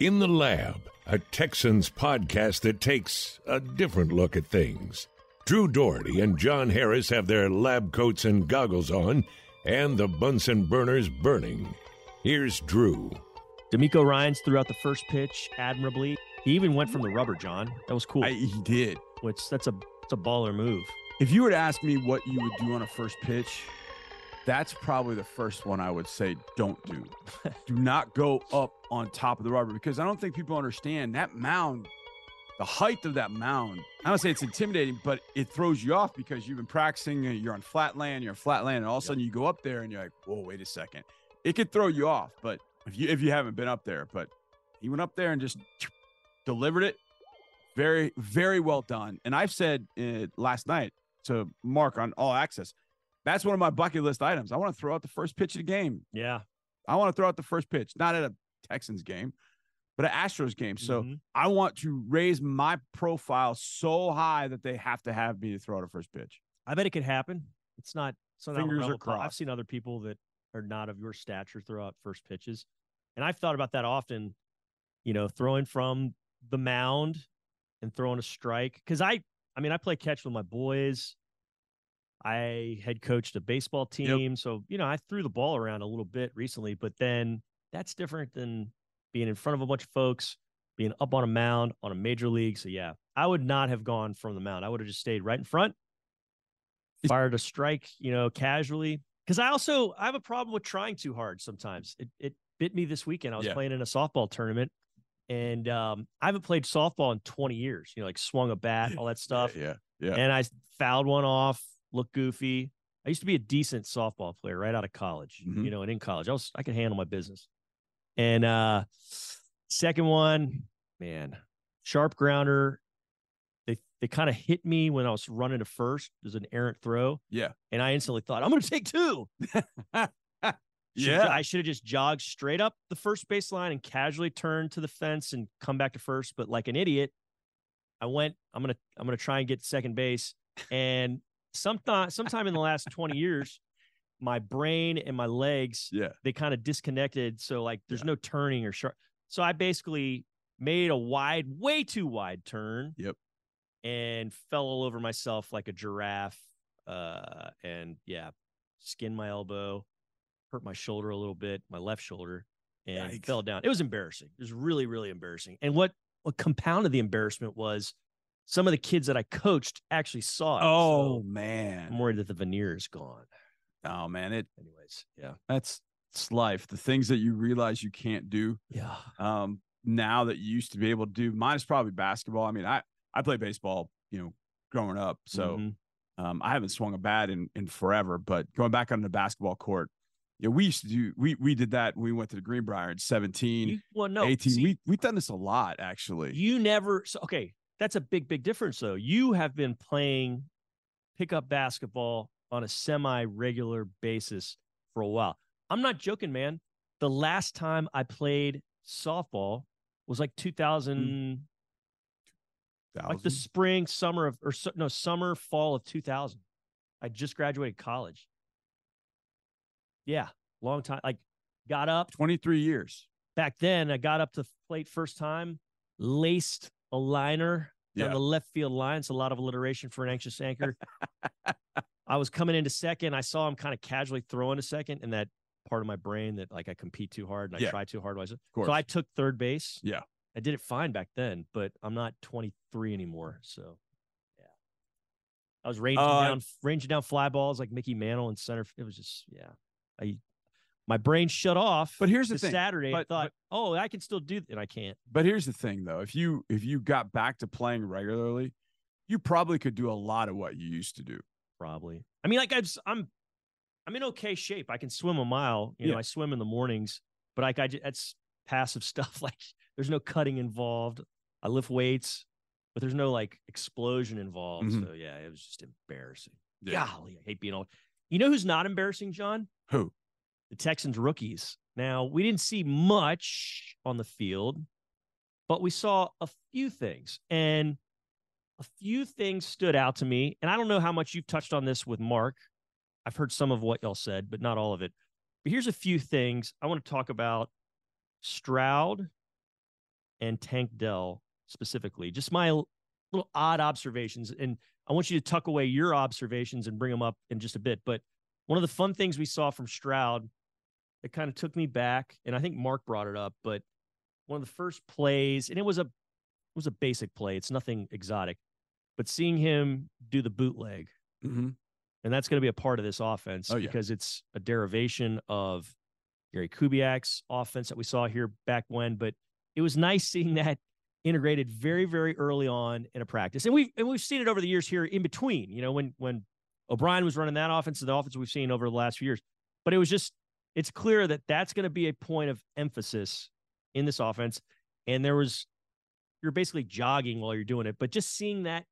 In the Lab, a Texans podcast that takes a different look at things. Drew Dougherty and John Harris have their lab coats and goggles on, and the Bunsen burners burning. Here's Drew. DeMeco Ryans threw out the first pitch admirably. He even went from the rubber, John. That was cool. I, he did. Which that's a it's a baller move. If you were to ask me what you would do on a first pitch, that's probably the first one I would say don't do. do not go up on top of the rubber because I don't think people understand that mound, the height of that mound. I don't say it's intimidating, but it throws you off because you've been practicing, you're on flat land, you're on flat land, and all of a sudden you go up there and you're like, whoa, wait a second. It could throw you off, but if you if you haven't been up there, but he went up there and just delivered it. Very, very well done. And I've said uh, last night to Mark on All Access, that's one of my bucket list items. I want to throw out the first pitch of the game. Yeah. I want to throw out the first pitch, not at a Texans game, but an Astros game. So Mhm. I want to raise my profile so high that they have to have me to throw out a first pitch. I bet it could happen. It's not so not Fingers are relevant. I've seen other people that are not of your stature throw out first pitches. And I've thought about that often, you know, throwing from the mound and throwing a strike. Cause I I mean, I play catch with my boys. I had coached a baseball team. So, you know, I threw the ball around a little bit recently, but then that's different than being in front of a bunch of folks, being up on a mound on a major league. So yeah, I would not have gone from the mound. I would have just stayed right in front, fired a strike, you know, casually. Because I also I have a problem with trying too hard sometimes. It it bit me this weekend. I was Yeah. playing in a softball tournament. And um, I haven't played softball in 20 years, you know, like swung a bat, all that stuff. Yeah, yeah. And I fouled one off, looked goofy. I used to be a decent softball player right out of college, Mhm. you know, and in college, I was I could handle my business. And uh second one, man, sharp grounder. They they kind of hit me when I was running to first. There's an errant throw. Yeah. And I instantly thought, I'm gonna take two. Yeah. I should have just jogged straight up the first baseline and casually turned to the fence and come back to first. But like an idiot, I went. I'm gonna I'm gonna try and get second base. And sometime sometime in the last 20 years, my brain and my legs Yeah. they kind of disconnected. So like there's Yeah. no turning or sharp. So I basically made a wide, way too wide turn. Yep. And fell all over myself like a giraffe. Uh, and yeah, skinned my elbow, hurt my shoulder a little bit, my left shoulder, and Yikes. fell down. It was embarrassing. It was really, really embarrassing. And what what compounded the embarrassment was some of the kids that I coached actually saw it. Oh So I'm worried that the veneer is gone. Oh man. It Anyways, yeah. that's it's life. The things that you realize you can't do. Yeah. um now that you used to be able to do mine is probably basketball i mean i i played baseball you know growing up so Mhm. um i haven't swung a bat in in forever but going back on the basketball court yeah we used to do we we did that when we went to the greenbrier in 17 You, well, no, 18 see, we we've done this a lot actually you never. So, okay, that's a big, big difference, though. You have been playing pickup basketball on a semi-regular basis for a while. I'm not joking, man. The last time I played softball was like mm. 2000, like the spring, summer of, or no, summer, fall of 2000. I just graduated college. Yeah, long time. Like, got up, 23 years back then I got up to plate first time, laced a liner down Yeah. the left field line. It's a lot of alliteration for an anxious anchor. I was coming into second. I saw him kind of casually throwing a second, and that part of my brain that like I compete too hard and I try too hard. So I took third base. Yeah. I did it fine back then, but I'm not 23 anymore. So yeah, I was ranging Uh, down, ranging down fly balls like Mickey Mantle in center. It was just yeah. I my brain shut off. But here's the thing, Saturday, I but- thought, oh, I can still do, and I can't. but here's the thing though if you if you got back to playing regularly you probably could do a lot of what you used to do Probably. I mean, like I've, I'm, I'm in okay shape. I can swim a mile. You know, I swim in the mornings, but like I, ju- that's passive stuff. Like there's no cutting involved. I lift weights, but there's no like explosion involved. Mhm. So yeah, it was just embarrassing. Yeah. Golly, I hate being old. You know who's not embarrassing, John? who the Texans rookies. Now, we didn't see much on the field, but we saw a few things. And a few things stood out to me. And I don't know how much you've touched on this with Mark. I've heard some of what y'all said, but not all of it. But here's a few things I want to talk about Stroud and Tank Dell specifically. Just my little odd observations. And I want you to tuck away your observations and bring them up in just a bit. But one of the fun things we saw from Stroud that kind of took me back, and I think Mark brought it up, but one of the first plays, and it was a it was a basic play. It's nothing exotic, but seeing him do the bootleg, Mhm. and that's going to be a part of this offense Oh, yeah. because it's a derivation of Gary Kubiak's offense that we saw here back when. But it was nice seeing that integrated very, very early on in a practice, and we've and we've seen it over the years here in between. You know, when when O'Brien was running that offense, and the offense we've seen over the last few years. But it was just it's clear that that's going to be a point of emphasis in this offense. And there was you're basically jogging while you're doing it, but just seeing that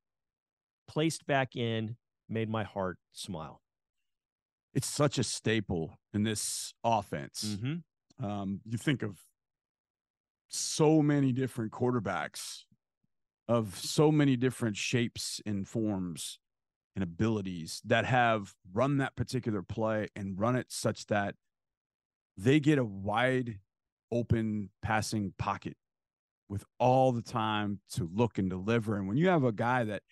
placed back in made my heart smile. It's such a staple in this offense. Mm-hmm. Um, you think of so many different quarterbacks of so many different shapes and forms and abilities that have run that particular play and run it such that they get a wide open passing pocket with all the time to look and deliver. And when you have a guy that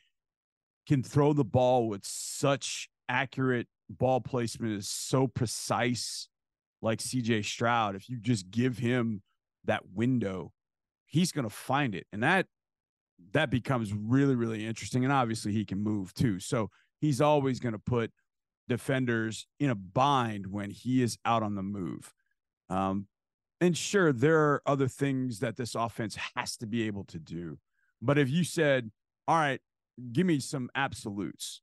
can throw the ball with such accurate ball placement is so precise like CJ Stroud, if you just give him that window, he's going to find it. And that that becomes really really interesting and obviously he can move too. So he's always going to put defenders in a bind when he is out on the move. Um and sure there are other things that this offense has to be able to do. But if you said, "All right, give me some absolutes."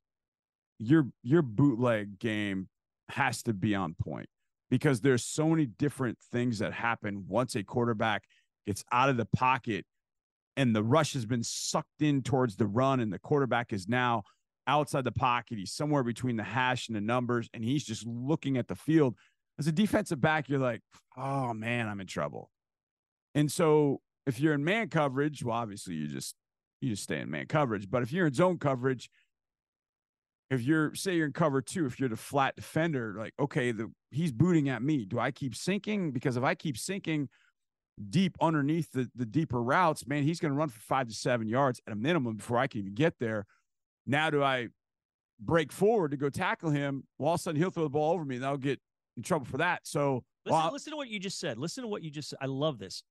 Your your bootleg game has to be on point because there's so many different things that happen once a quarterback gets out of the pocket and the rush has been sucked in towards the run and the quarterback is now outside the pocket he's somewhere between the hash and the numbers and he's just looking at the field as a defensive back you're like oh man i'm in trouble and so if you're in man coverage well obviously you just you just stay in man coverage but if you're in zone coverage if you're say you're in cover two, if you're the flat defender, like okay, the he's booting at me. Do I keep sinking? Because if I keep sinking deep underneath the the deeper routes, man, he's to run for five to seven yards at a minimum before I can even get there. Now, do I break forward to go tackle him? Well, all of a sudden he'll throw the ball over me, and I'll get in trouble for that. So, Listen, well, listen to what you just said. Listen to what you just said. I love this.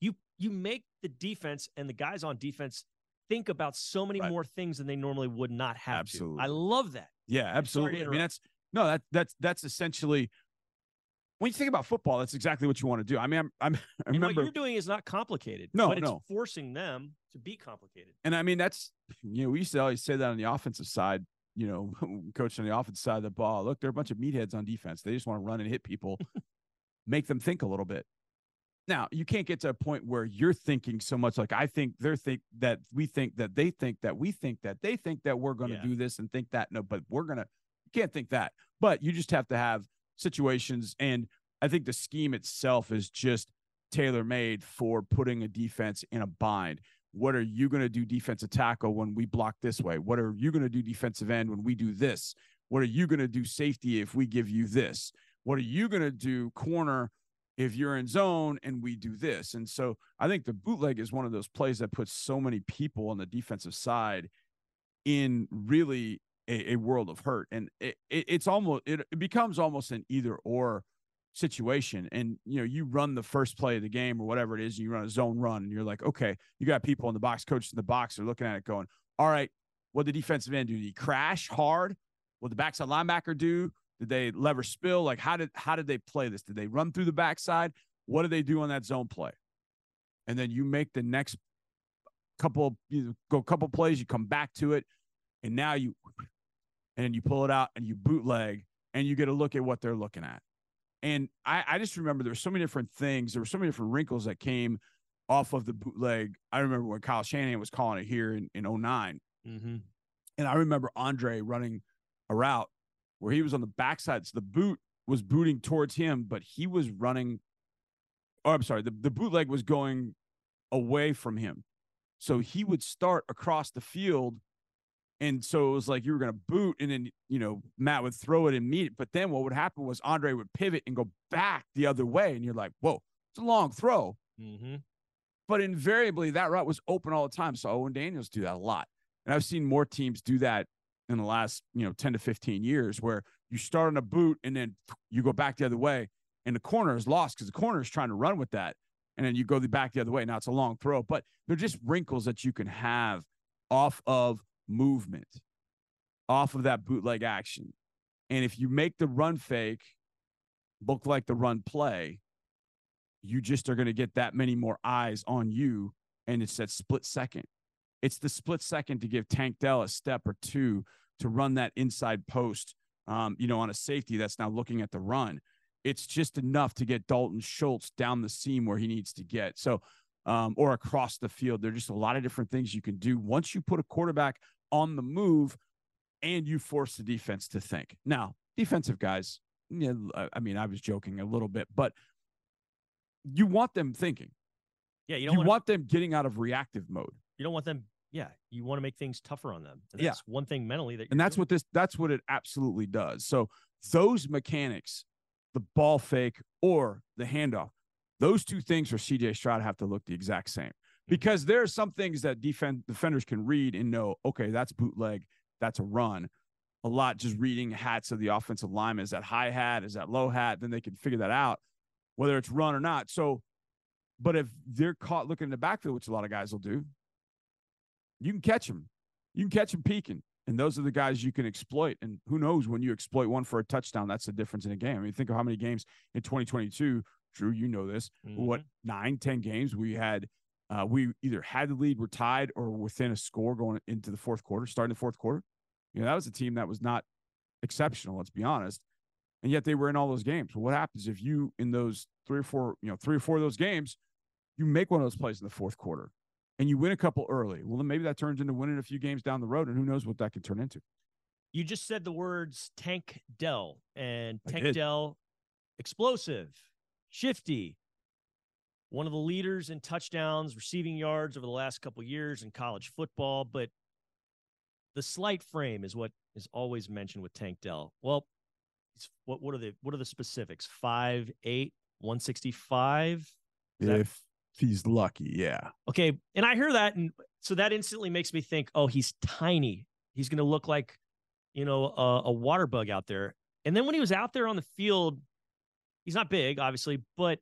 You you make the defense and the guys on defense think about so many Right. more things than they normally would not have Absolutely. to. I love that. Yeah, absolutely. I mean, that's no, that that's that's essentially when you think about football, that's exactly what you want to do. I mean, I'm, I'm I And remember what you're doing is not complicated. No, but it's no. forcing them to be complicated. And I mean, that's you know, we used to always say that on the offensive side. You know, coach on the offensive side of the ball. Look, they're a bunch of meatheads on defense. They just want to run and hit people, make them think a little bit. Now, you can't get to a point where you're thinking so much like I think they're think that we think that they think that we think that they think that we're going to Yeah. do this and think that. No, but we're gonna. You can't think that. But you just have to have situations, and I think the scheme itself is just tailor made for putting a defense in a bind. What are you going to do defensive tackle when we block this way? What are you going to do defensive end when we do this? What are you going to do safety if we give you this? What are you going to do corner if you're in zone and we do this? And so I think the bootleg is one of those plays that puts so many people on the defensive side in really a, a world of hurt. And it, it, it's almost, it, it becomes almost an either or situation. And, you know, you run the first play of the game or whatever it is, and you run a zone run and you're like, okay, you got people in the box, coaches in the box are looking at it going, all right, what the defensive end do? He crash hard? What the backside linebacker do? Did they lever spill? Like how did how did they play this? Did they run through the backside? What did they do on that zone play? And then you make the next couple you go couple plays, you come back to it, and now you and then you pull it out and you bootleg and you get a look at what they're looking at. And I, I just remember there were so many different things, there were so many different wrinkles that came off of the bootleg. I remember when Kyle Shanahan was calling it here in, in 09. Mm-hmm. And I remember Andre running a route where he was on the backside. So the boot was booting towards him, but he was running. Oh, I'm sorry. The, the bootleg was going away from him. So he would start across the field. And so it was like you were going to boot, and then, you know, Matt would throw it and meet it. But then what would happen was Andre would pivot and go back the other way. And you're like, whoa, it's a long throw Mm-hmm. but invariably that route was open all the time. So Owen Daniels do that a lot. And I've seen more teams do that in the last, you know, 10 to 15 years where you start on a boot and then you go back the other way and the corner is lost because the corner is trying to run with that. And then you go the back the other way. Now it's a long throw, but they're just wrinkles that you can have off of movement, off of that bootleg action. And if you make the run fake look like the run play, you just are going to get that many more eyes on you. And it's that split second. It's the split second to give Tank Dell a step or two to run that inside post, um, you know, on a safety that's now looking at the run. It's just enough to get Dalton Schultz down the seam where he needs to get. So, um, or across the field. There are just a lot of different things you can do once you put a quarterback on the move and you force the defense to think. Now, defensive guys, yeah, I mean, I was joking a little bit, but you want them thinking. Yeah, you You, don't want want them getting out of reactive mode. you don't want them. Yeah, you want to make things tougher on them. And Yeah. that's one thing mentally that. and that's doing. what this that's what it absolutely does so those mechanics the ball fake or the handoff those two things for cj stroud have to look the exact same Mm-hmm. because there are some things that defend defenders can read and know okay that's bootleg that's a run a lot just reading hats of the offensive lineman is that high hat is that low hat then they can figure that out whether it's run or not so but if they're caught looking in the backfield which a lot of guys will do you can catch them you can catch them peeking and those are the guys you can exploit. And who knows when you exploit one for a touchdown, that's the difference in a game. I mean, think of how many games in 2022, Drew, you know this, what Mhm. nine, ten games we had. Uh, we either had the lead, were tied, or within a score going into the fourth quarter, starting the fourth quarter. You know, that was a team that was not exceptional, let's be honest. And yet they were in all those games. Well, what happens if you, in those three or four, you know, three or four of those games, you make one of those plays in the fourth quarter and you win a couple early? Well, then maybe that turns into winning a few games down the road, and who knows what that could turn into. You just said the words Tank Dell and Tank. Dell, explosive, shifty, one of the leaders in touchdowns, receiving yards over the last couple years in college football. But the slight frame is what is always mentioned with Tank Dell. Well, what what are the what are the specifics? Five eight, one sixty five. Is that- if he's lucky, yeah. Okay, and I hear that, and so that instantly makes me think, oh, he's tiny. He's going to look like, you know, a, a water bug out there. And then when he was out there on the field, he's not big, obviously, but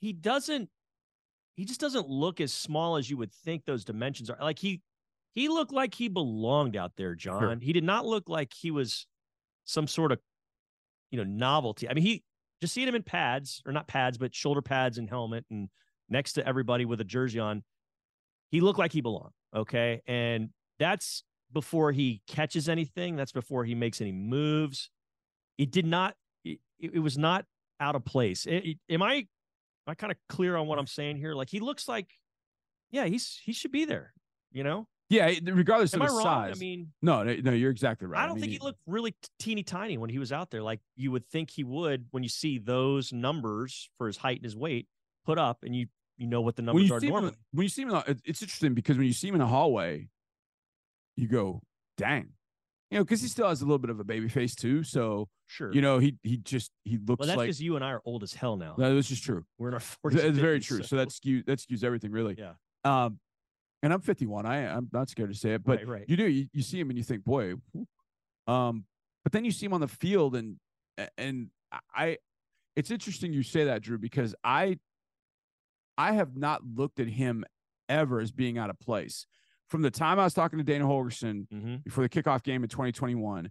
he doesn't. He just doesn't look as small as you would think those dimensions are. Like he, he looked like he belonged out there, John. He did not look like he was some sort of, you know, novelty. I mean, he just seeing him in pads or not pads, but shoulder pads and helmet and next to everybody with a jersey on. He looked like he belonged. Okay. And that's before he catches anything. That's before he makes any moves. It did not, it, it was not out of place. It- it- am I, am I kind of clear on what I'm saying here? Like he looks like, yeah, he's, he should be there, you know? Yeah, regardless Am of I the wrong? size. I mean, no, no, no, you're exactly right. I don't mean, think he looked really teeny tiny when he was out there, like you would think he would when you see those numbers for his height and his weight put up, and you you know what the numbers are see him, in normally. when you see him, in the- it's interesting because when you see him in the hallway, you go, "Dang," you know, because he still has a little bit of a baby face too. So Sure, you know, he he just he looks well, that's like because you and I are old as hell now. no, this is true. We're in our forties. It's very true. So, that skews that skews everything really. Yeah. Um, and I'm 51. I I'm not scared to say it, but right, right. you do you, you see him and you think, boy, um, but then you see him on the field and and I, it's interesting you say that, Drew, because I, I have not looked at him ever as being out of place from the time I was talking to Dana Holgorsen hmm before the kickoff game in 2021.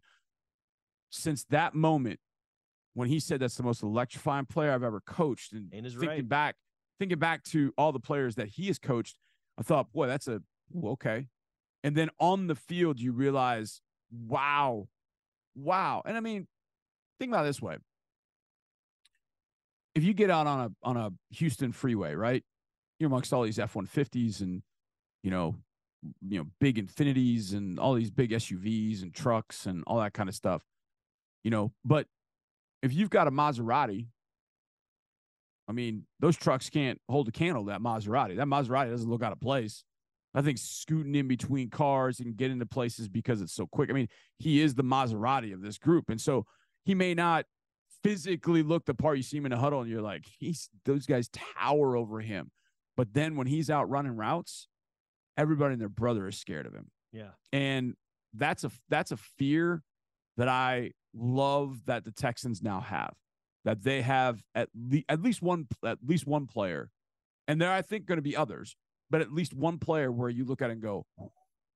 Since that moment, when he said that's the most electrifying player I've ever coached, and And thinking right. back, thinking back to all the players that he has coached, I thought, boy, that's a ooh, okay. And then on the field, you realize, wow, wow. And I mean, think about it this way: if you get out on a on a Houston freeway, right? You're amongst all these F-150s and you know, you know, big Infinitis and all these big SUVs and trucks and all that kind of stuff. You know, but if you've got a Maserati, I mean, those trucks can't hold a candle to that Maserati. That Maserati doesn't look out of place. I think scooting in between cars and get into places because it's so quick. I mean, he is the Maserati of this group. And so he may not physically look the part you see him in a huddle and you're like, he's those guys tower over him. But then when he's out running routes, everybody and their brother is scared of him. Yeah. And that's a that's a fear that I love that the Texans now have. That they have at least at least one at least one player, and there I think going to be others, but at least one player where you look at it and go,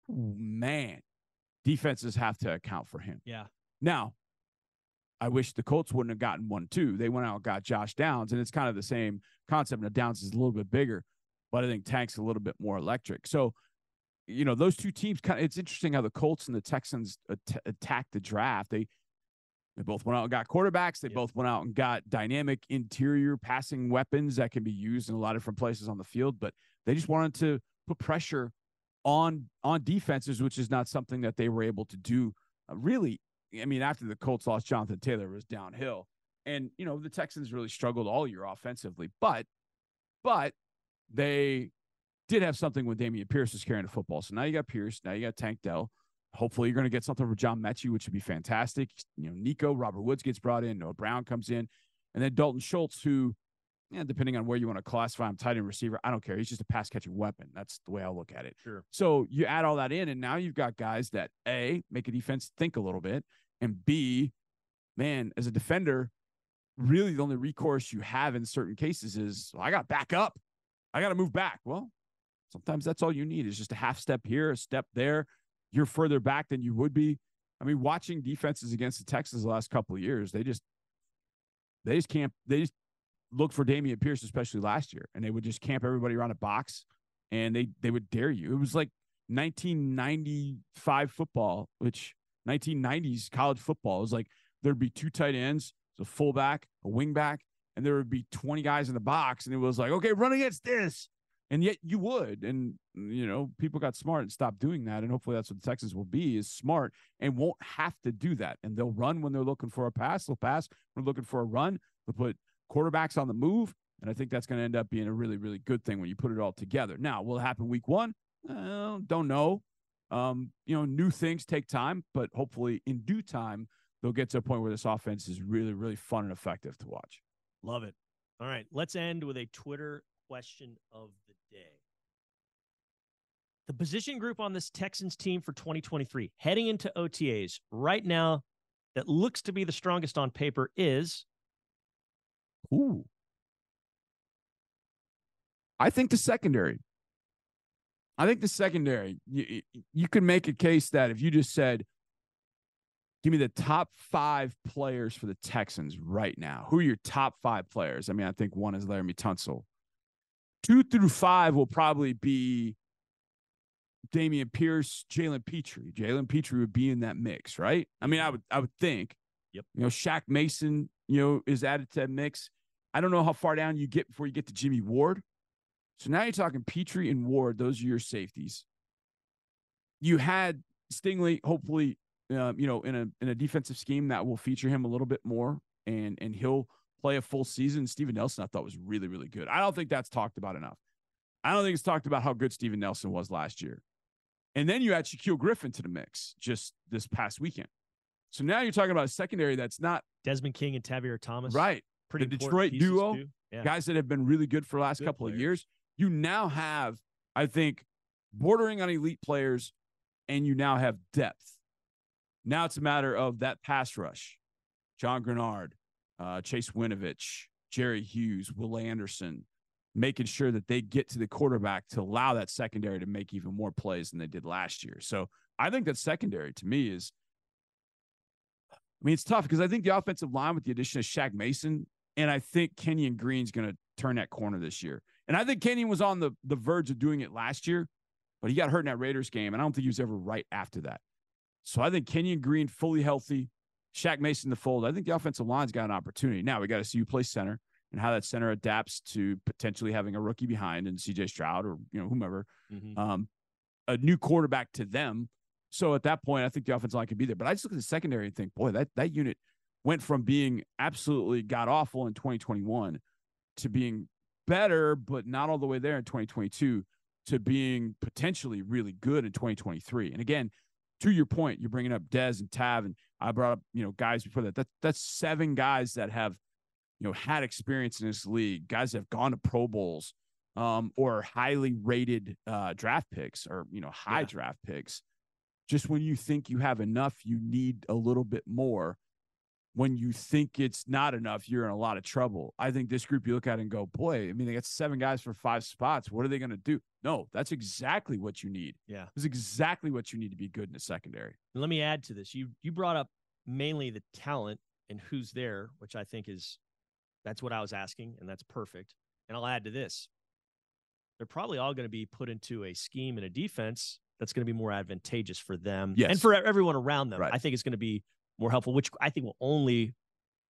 man, defenses have to account for him. Yeah. Now, I wish the Colts wouldn't have gotten one too. They went out and got Josh Downs, and it's kind of the same concept. Now Downs is a little bit bigger, but I think Tank's a little bit more electric. So, you know, those two teams kind of. It's interesting how the Colts and the Texans at- attacked the draft. They they both went out and got quarterbacks. They Yep. both went out and got dynamic interior passing weapons that can be used in a lot of different places on the field. But they just wanted to put pressure on on defenses, which is not something that they were able to do. Uh, really, I mean, after the Colts lost Jonathan Taylor, it was downhill. And you know the Texans really struggled all year offensively, but but they did have something when Dameon Pierce was carrying the football. So now you got Pierce, now you got Tank Dell. Hopefully, you're going to get something for John Metchie, which would be fantastic. You know, Nico, Robert Woods gets brought in, Noah Brown comes in, and then Dalton Schultz, who, yeah, depending on where you want to classify him, tight end receiver, I don't care. He's just a pass catching weapon. That's the way I look at it. Sure. So you add all that in, and now you've got guys that A, make a defense think a little bit, and B, man, as a defender, really the only recourse you have in certain cases is well, I got back up. I got to move back. Well, sometimes that's all you need is just a half step here, a step there. You're further back than you would be. I mean, watching defenses against the Texans the last couple of years, they just they just can't they just look for Dameon Pierce, especially last year, and they would just camp everybody around a box and they they would dare you. It was like 1995 football, which 1990s college football. Was like there'd be two tight ends, a fullback, a wingback, and there would be 20 guys in the box, and it was like, okay, run against this. And yet you would. And you know, people got smart and stopped doing that. And hopefully that's what the Texans will be is smart and won't have to do that. And they'll run when they're looking for a pass. They'll pass when they're looking for a run. They'll put quarterbacks on the move. And I think that's going to end up being a really, really good thing when you put it all together. Now, will it happen week one? Uh, don't know. Um, you know, new things take time, but hopefully in due time, they'll get to a point where this offense is really, really fun and effective to watch. Love it. All right. Let's end with a Twitter question of the day. The position group on this Texans team for 2023 heading into OTAs right now that looks to be the strongest on paper is Ooh. I think the secondary. I think the secondary. You, you could make a case that if you just said, "Give me the top five players for the Texans right now," who are your top five players? I mean, I think one is Laremy Tunsil. Two through five will probably be Dameon Pierce, Jalen Pitre. Jalen Pitre would be in that mix, right? I mean, I would, I would think. Yep. You know, Shaq Mason, you know, is added to that mix. I don't know how far down you get before you get to Jimmy Ward. So now you're talking Pitre and Ward. Those are your safeties. You had Stingley, hopefully, uh, you know, in a in a defensive scheme that will feature him a little bit more, and and he'll play a full season. Steven Nelson, I thought was really really good. I don't think that's talked about enough. I don't think it's talked about how good Steven Nelson was last year. And then you add Shaquill Griffin to the mix just this past weekend. So now you're talking about a secondary that's not Desmond King and Tavierre Thomas. right. Pretty the Detroit duo. Yeah. guys that have been really good for the last Good couple of years. You now have, I think, bordering on elite players, and you now have depth. Now it's a matter of that pass rush. John Greenard, uh, Chase Winovich, Jerry Hughes, Will Anderson, making sure that they get to the quarterback to allow that secondary to make even more plays than they did last year. So I think that secondary to me is, I mean, it's tough because I think the offensive line with the addition of Shaq Mason, and I think Kenyon Green's going to turn that corner this year. And I think Kenyon was on the, the verge of doing it last year, but he got hurt in that Raiders game. And I don't think he was ever right after that. So I think Kenyon Green fully healthy, Shaq Mason the fold. I think the offensive line's got an opportunity. Now we got to see you play center and how that center adapts to potentially having a rookie behind and CJ Stroud or you know whomever, Mhm. um, a new quarterback to them. So at that point, I think the offensive line could be there. But I just look at the secondary and think, boy, that that unit went from being absolutely god awful in 2021 to being better, but not all the way there in 2022 to being potentially really good in 2023. And again, to your point, you're bringing up Dez and Tav, and I brought up you know guys before that. That that's seven guys that have you know had experience in this league, guys that have gone to Pro Bowls. um, or highly rated uh, draft picks or you know high Yeah. draft picks. Just when you think you have enough, you need a little bit more. When you think it's not enough, you're in a lot of trouble. I think this group you look at and go, boy, I mean, they got seven guys for five spots. What are they going to do? No, that's exactly what you need. Yeah. it's exactly what you need to be good in the secondary. And let me add to this. You you brought up mainly the talent and who's there, which I think is that's what I was asking, and that's perfect. And I'll add to this. They're probably all going to be put into a scheme and a defense that's going to be more advantageous for them and for everyone around them. Right. I think it's going to be more helpful, which I think will only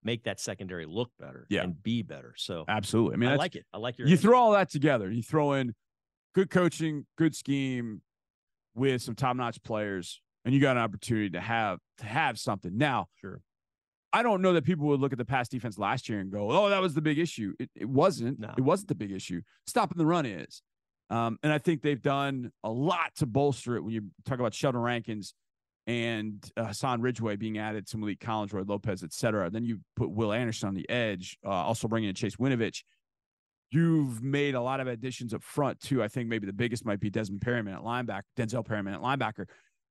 make that secondary look better Yeah. and be better. So Absolutely. I mean, I like it. I like your you answer. throw all that together. You throw in good coaching, good scheme with some top-notch players, and you got an opportunity to have to have something. Now, Sure. I don't know that people would look at the pass defense last year and go, "Oh, that was the big issue." It, it wasn't. No. It wasn't the big issue. Stopping the run is, um, and I think they've done a lot to bolster it. When you talk about Sheldon Rankins and uh, Hassan Ridgeway being added to Maliek Collins, Roy Lopez, et cetera, then you put Will Anderson on the edge, uh, also bringing in Chase Winovich. You've made a lot of additions up front too. I think maybe the biggest might be Desmond Perryman at linebacker, Denzel Perryman at linebacker.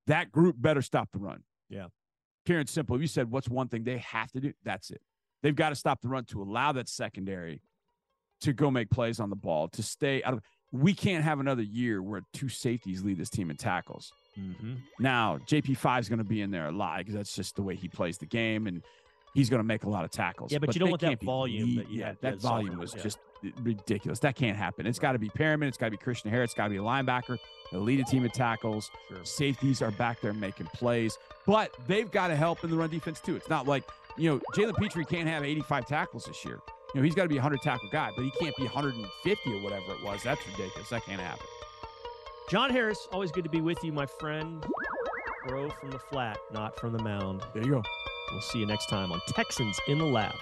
That group better stop the run. Yeah. Karen Simple, you said what's one thing they have to do? That's it. They've got to stop the run to allow that secondary to go make plays on the ball, to stay out of. We can't have another year where two safeties lead this team in tackles. Mhm. Now, JP5 is going to be in there a lot because that's just the way he plays the game, and he's going to make a lot of tackles. Yeah, but you don't want that volume that yeah, that volume was yeah. just ridiculous. That can't happen. It's got to be Perryman. It's got to be Christian Harris. It's got to be a linebacker. They'll lead a team in tackles. Sure. Safeties are back there making plays, but they've got to help in the run defense too. It's not like you know Jalen Pitre can't have 85 tackles this year. You know he's got to be a 100 tackle guy, but he can't be 150 or whatever it was. That's ridiculous. That can't happen. John Harris, always good to be with you, my friend. Grow from the flat, not from the mound. There you go. We'll see you next time on Texans in the Lab.